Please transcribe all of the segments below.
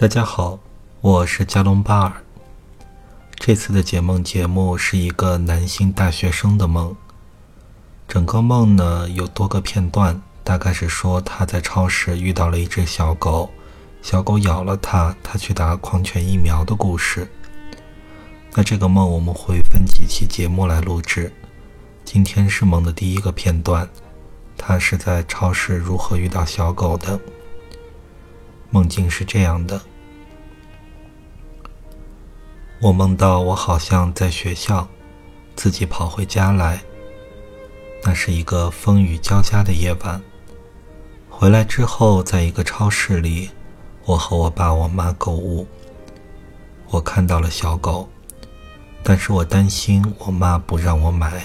大家好，我是加隆巴尔。这次的解梦节目是一个男性大学生的梦。整个梦呢有多个片段，大概是说他在超市遇到了一只小狗，小狗咬了他，他去打狂犬疫苗的故事。那这个梦我们会分几期节目来录制。今天是梦的第一个片段，他是在超市如何遇到小狗的。梦境是这样的：我梦到我好像在学校，自己跑回家来。那是一个风雨交加的夜晚。回来之后，在一个超市里，我和我爸、我妈购物。我看到了小狗，但是我担心我妈不让我买。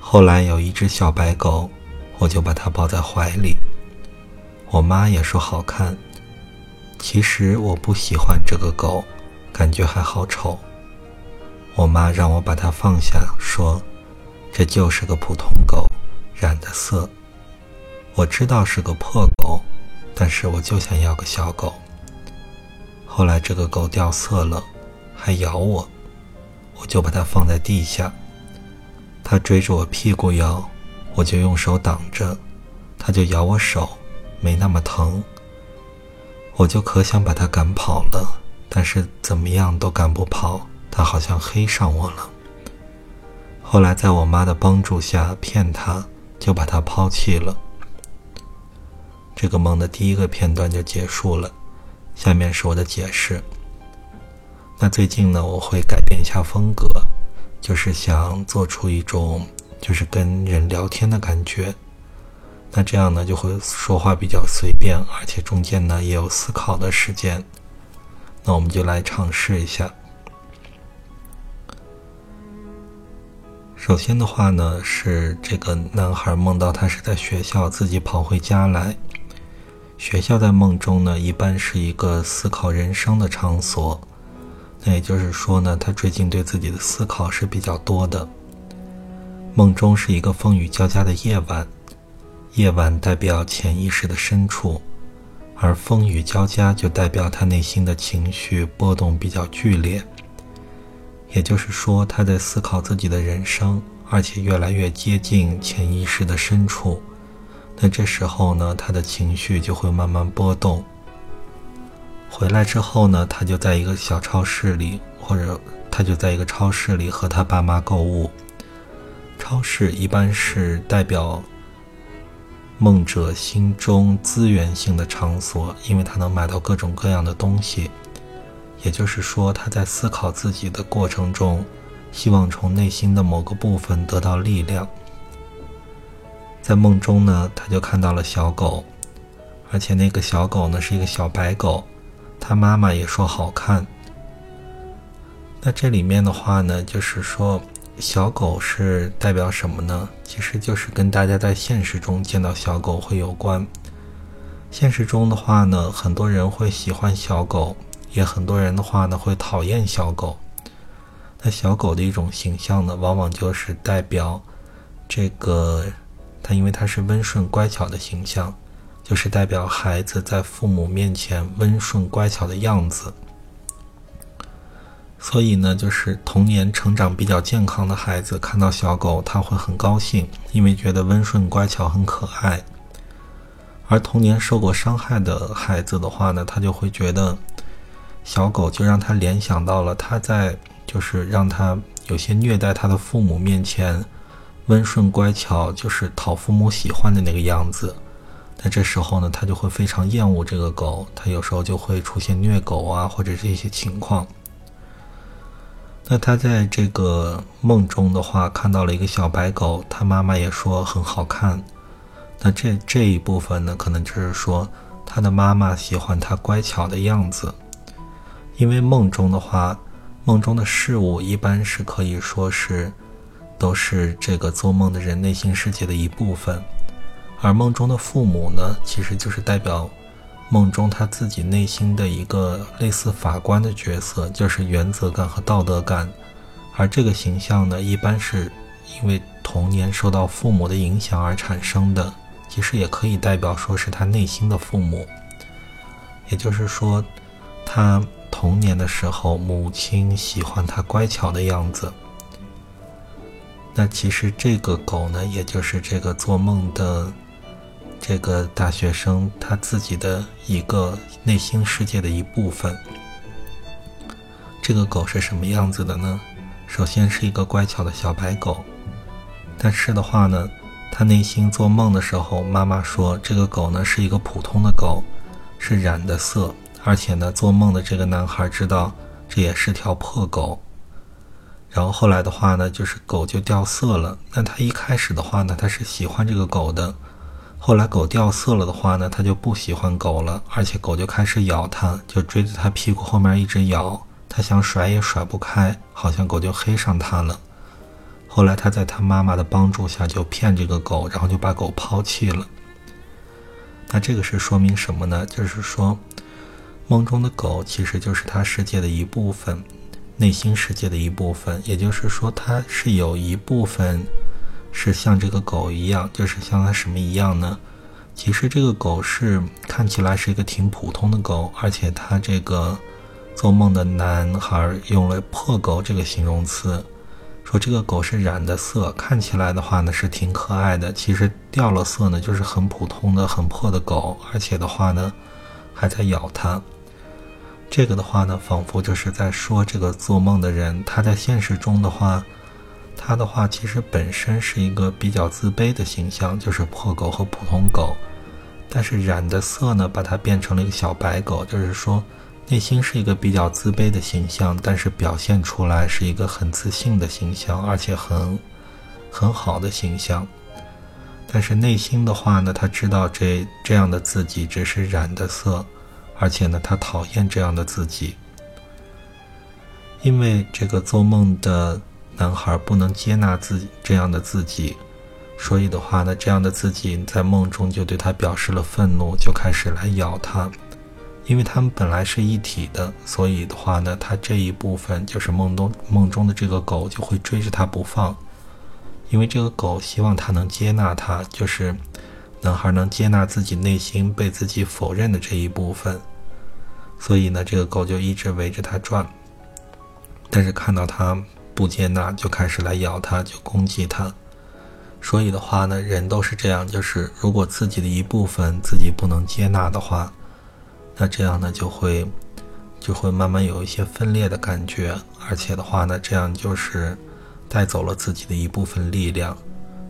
后来有一只小白狗，我就把它抱在怀里。我妈也说好看，其实我不喜欢这个狗，感觉还好丑。我妈让我把它放下，说这就是个普通狗，染的色。我知道是个破狗，但是我就想要个小狗。后来这个狗掉色了，还咬我，我就把它放在地下。它追着我屁股咬，我就用手挡着，它就咬我手。没那么疼，我就可想把他赶跑了，但是怎么样都赶不跑，他好像黑上我了。后来在我妈的帮助下骗他，就把他抛弃了。这个梦的第一个片段就结束了，下面是我的解释。那最近呢，我会改变一下风格，就是想做出一种就是跟人聊天的感觉。那这样呢，就会说话比较随便，而且中间呢也有思考的时间。那我们就来尝试一下。首先的话呢，是这个男孩梦到他是在学校自己跑回家来。学校在梦中呢，一般是一个思考人生的场所。那也就是说呢，他最近对自己的思考是比较多的。梦中是一个风雨交加的夜晚。夜晚代表潜意识的深处，而风雨交加就代表他内心的情绪波动比较剧烈。也就是说，他在思考自己的人生，而且越来越接近潜意识的深处。那这时候呢，他的情绪就会慢慢波动。回来之后呢，他就在一个小超市里，或者他就在一个超市里和他爸妈购物。超市一般是代表。梦者心中资源性的场所，因为他能买到各种各样的东西。也就是说，他在思考自己的过程中，希望从内心的某个部分得到力量。在梦中呢，他就看到了小狗，而且那个小狗呢是一个小白狗，他妈妈也说好看。那这里面的话呢，就是说。小狗是代表什么呢？其实就是跟大家在现实中见到小狗会有关。现实中的话呢，很多人会喜欢小狗，也很多人的话呢会讨厌小狗。那小狗的一种形象呢，往往就是代表这个它，因为它是温顺乖巧的形象，就是代表孩子在父母面前温顺乖巧的样子。所以呢，就是童年成长比较健康的孩子看到小狗，他会很高兴，因为觉得温顺乖巧很可爱。而童年受过伤害的孩子的话呢，他就会觉得小狗就让他联想到了他在就是让他有些虐待他的父母面前温顺乖巧，就是讨父母喜欢的那个样子。那这时候呢，他就会非常厌恶这个狗，他有时候就会出现虐狗啊，或者这些情况。那他在这个梦中的话，看到了一个小白狗，他妈妈也说很好看。那这这一部分呢，可能就是说他的妈妈喜欢他乖巧的样子。因为梦中的话，梦中的事物一般是可以说是都是这个做梦的人内心世界的一部分，而梦中的父母呢，其实就是代表。梦中他自己内心的一个类似法官的角色，就是原则感和道德感，而这个形象呢，一般是因为童年受到父母的影响而产生的，其实也可以代表说是他内心的父母。也就是说，他童年的时候，母亲喜欢他乖巧的样子。那其实这个狗呢，也就是这个做梦的这个大学生他自己的一个内心世界的一部分。这个狗是什么样子的呢？首先是一个乖巧的小白狗，但是的话呢，他内心做梦的时候，妈妈说这个狗呢是一个普通的狗，是染的色，而且呢，做梦的这个男孩知道这也是条破狗。然后后来的话呢，就是狗就掉色了。那他一开始的话呢，他是喜欢这个狗的。后来狗掉色了的话呢，他就不喜欢狗了，而且狗就开始咬他，就追着他屁股后面一直咬。他想甩也甩不开，好像狗就黑上他了。后来他在他妈妈的帮助下就骗这个狗，然后就把狗抛弃了。那这个是说明什么呢？就是说，梦中的狗其实就是他世界的一部分。内心世界的一部分，也就是说，它是有一部分是像这个狗一样，就是像它什么一样呢？其实这个狗是看起来是一个挺普通的狗，而且它这个做梦的男孩用了“破狗”这个形容词，说这个狗是染的色，看起来的话呢是挺可爱的，其实掉了色呢就是很普通的、很破的狗，而且的话呢还在咬它。这个的话呢，仿佛就是在说这个做梦的人，他在现实中的话，他的话其实本身是一个比较自卑的形象，就是破狗和普通狗。但是染的色呢，把它变成了一个小白狗，就是说内心是一个比较自卑的形象，但是表现出来是一个很自信的形象，而且很很好的形象。但是内心的话呢，他知道这这样的自己只是染的色。而且呢，他讨厌这样的自己，因为这个做梦的男孩不能接纳自己这样的自己，所以的话呢，这样的自己在梦中就对他表示了愤怒，就开始来咬他。因为他们本来是一体的，所以的话呢，他这一部分就是梦中梦中的这个狗就会追着他不放，因为这个狗希望他能接纳他，就是。男孩能接纳自己内心被自己否认的这一部分，所以呢，这个狗就一直围着他转。但是看到他不接纳，就开始来咬他，就攻击他。所以的话呢，人都是这样，就是如果自己的一部分自己不能接纳的话，那这样呢就会就会慢慢有一些分裂的感觉，而且的话呢，这样就是带走了自己的一部分力量。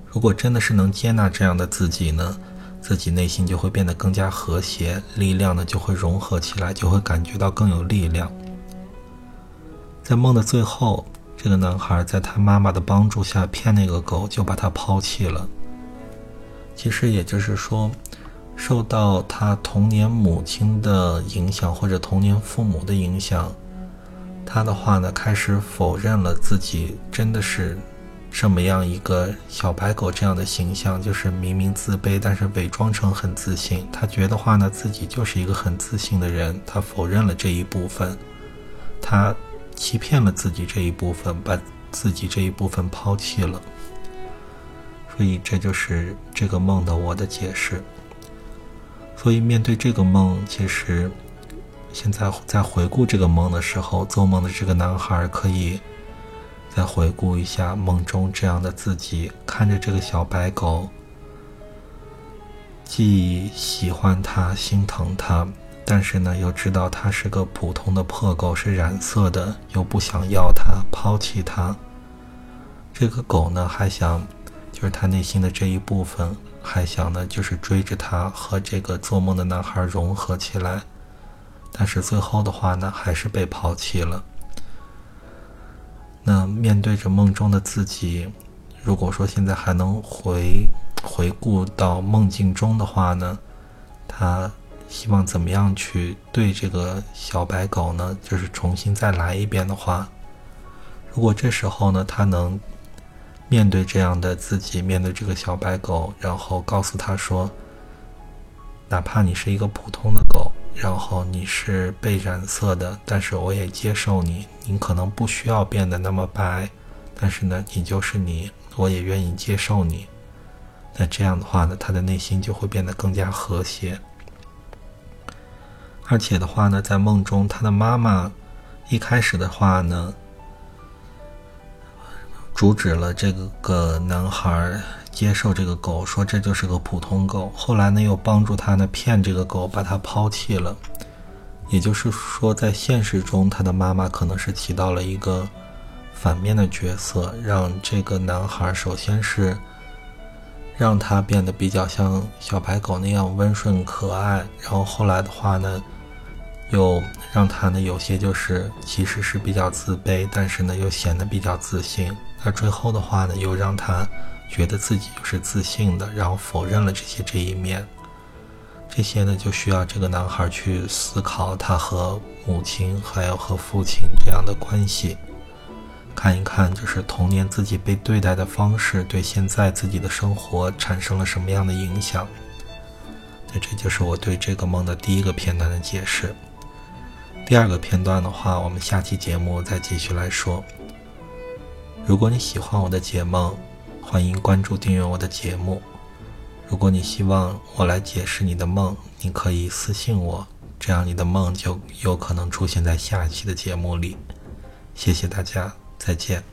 如果真的是能接纳这样的自己呢，自己内心就会变得更加和谐，力量呢就会融合起来，就会感觉到更有力量。在梦的最后，这个男孩在他妈妈的帮助下骗那个狗，就把他抛弃了。其实也就是说，受到他童年母亲的影响或者童年父母的影响，他的话呢开始否认了自己真的是。这么样一个小白狗这样的形象，就是明明自卑，但是伪装成很自信。他觉得话呢，自己就是一个很自信的人。他否认了这一部分，他欺骗了自己这一部分，把自己这一部分抛弃了。所以这就是这个梦的我的解释。所以面对这个梦，其实现在在回顾这个梦的时候，做梦的这个男孩可以。再回顾一下梦中这样的自己，看着这个小白狗，既喜欢它、心疼它，但是呢，又知道它是个普通的破狗，是染色的，又不想要它，抛弃它。这个狗呢，还想，就是他内心的这一部分，还想呢，就是追着它和这个做梦的男孩融合起来，但是最后的话呢，还是被抛弃了。那面对着梦中的自己，如果说现在还能回回顾到梦境中的话呢，他希望怎么样去对这个小白狗呢？就是重新再来一遍的话，如果这时候呢，他能面对这样的自己，面对这个小白狗，然后告诉他说，哪怕你是一个普通的狗。然后你是被染色的，但是我也接受你。你可能不需要变得那么白，但是呢，你就是你，我也愿意接受你。那这样的话呢，他的内心就会变得更加和谐。而且的话呢，在梦中，他的妈妈一开始的话呢，阻止了这个男孩接受这个狗，说这就是个普通狗。后来呢，又帮助他呢骗这个狗，把他抛弃了。也就是说，在现实中，他的妈妈可能是起到了一个反面的角色，让这个男孩首先是让他变得比较像小白狗那样温顺可爱，然后后来的话呢。又让他呢有些就是其实是比较自卑，但是呢又显得比较自信。那最后的话呢，又让他觉得自己就是自信的，然后否认了这些这一面。这些呢就需要这个男孩去思考他和母亲还有和父亲这样的关系，看一看就是童年自己被对待的方式对现在自己的生活产生了什么样的影响。那这就是我对这个梦的第一个片段的解释。第二个片段的话，我们下期节目再继续来说。如果你喜欢我的解梦，欢迎关注订阅我的节目。如果你希望我来解释你的梦，你可以私信我，这样你的梦就有可能出现在下一期的节目里。谢谢大家，再见。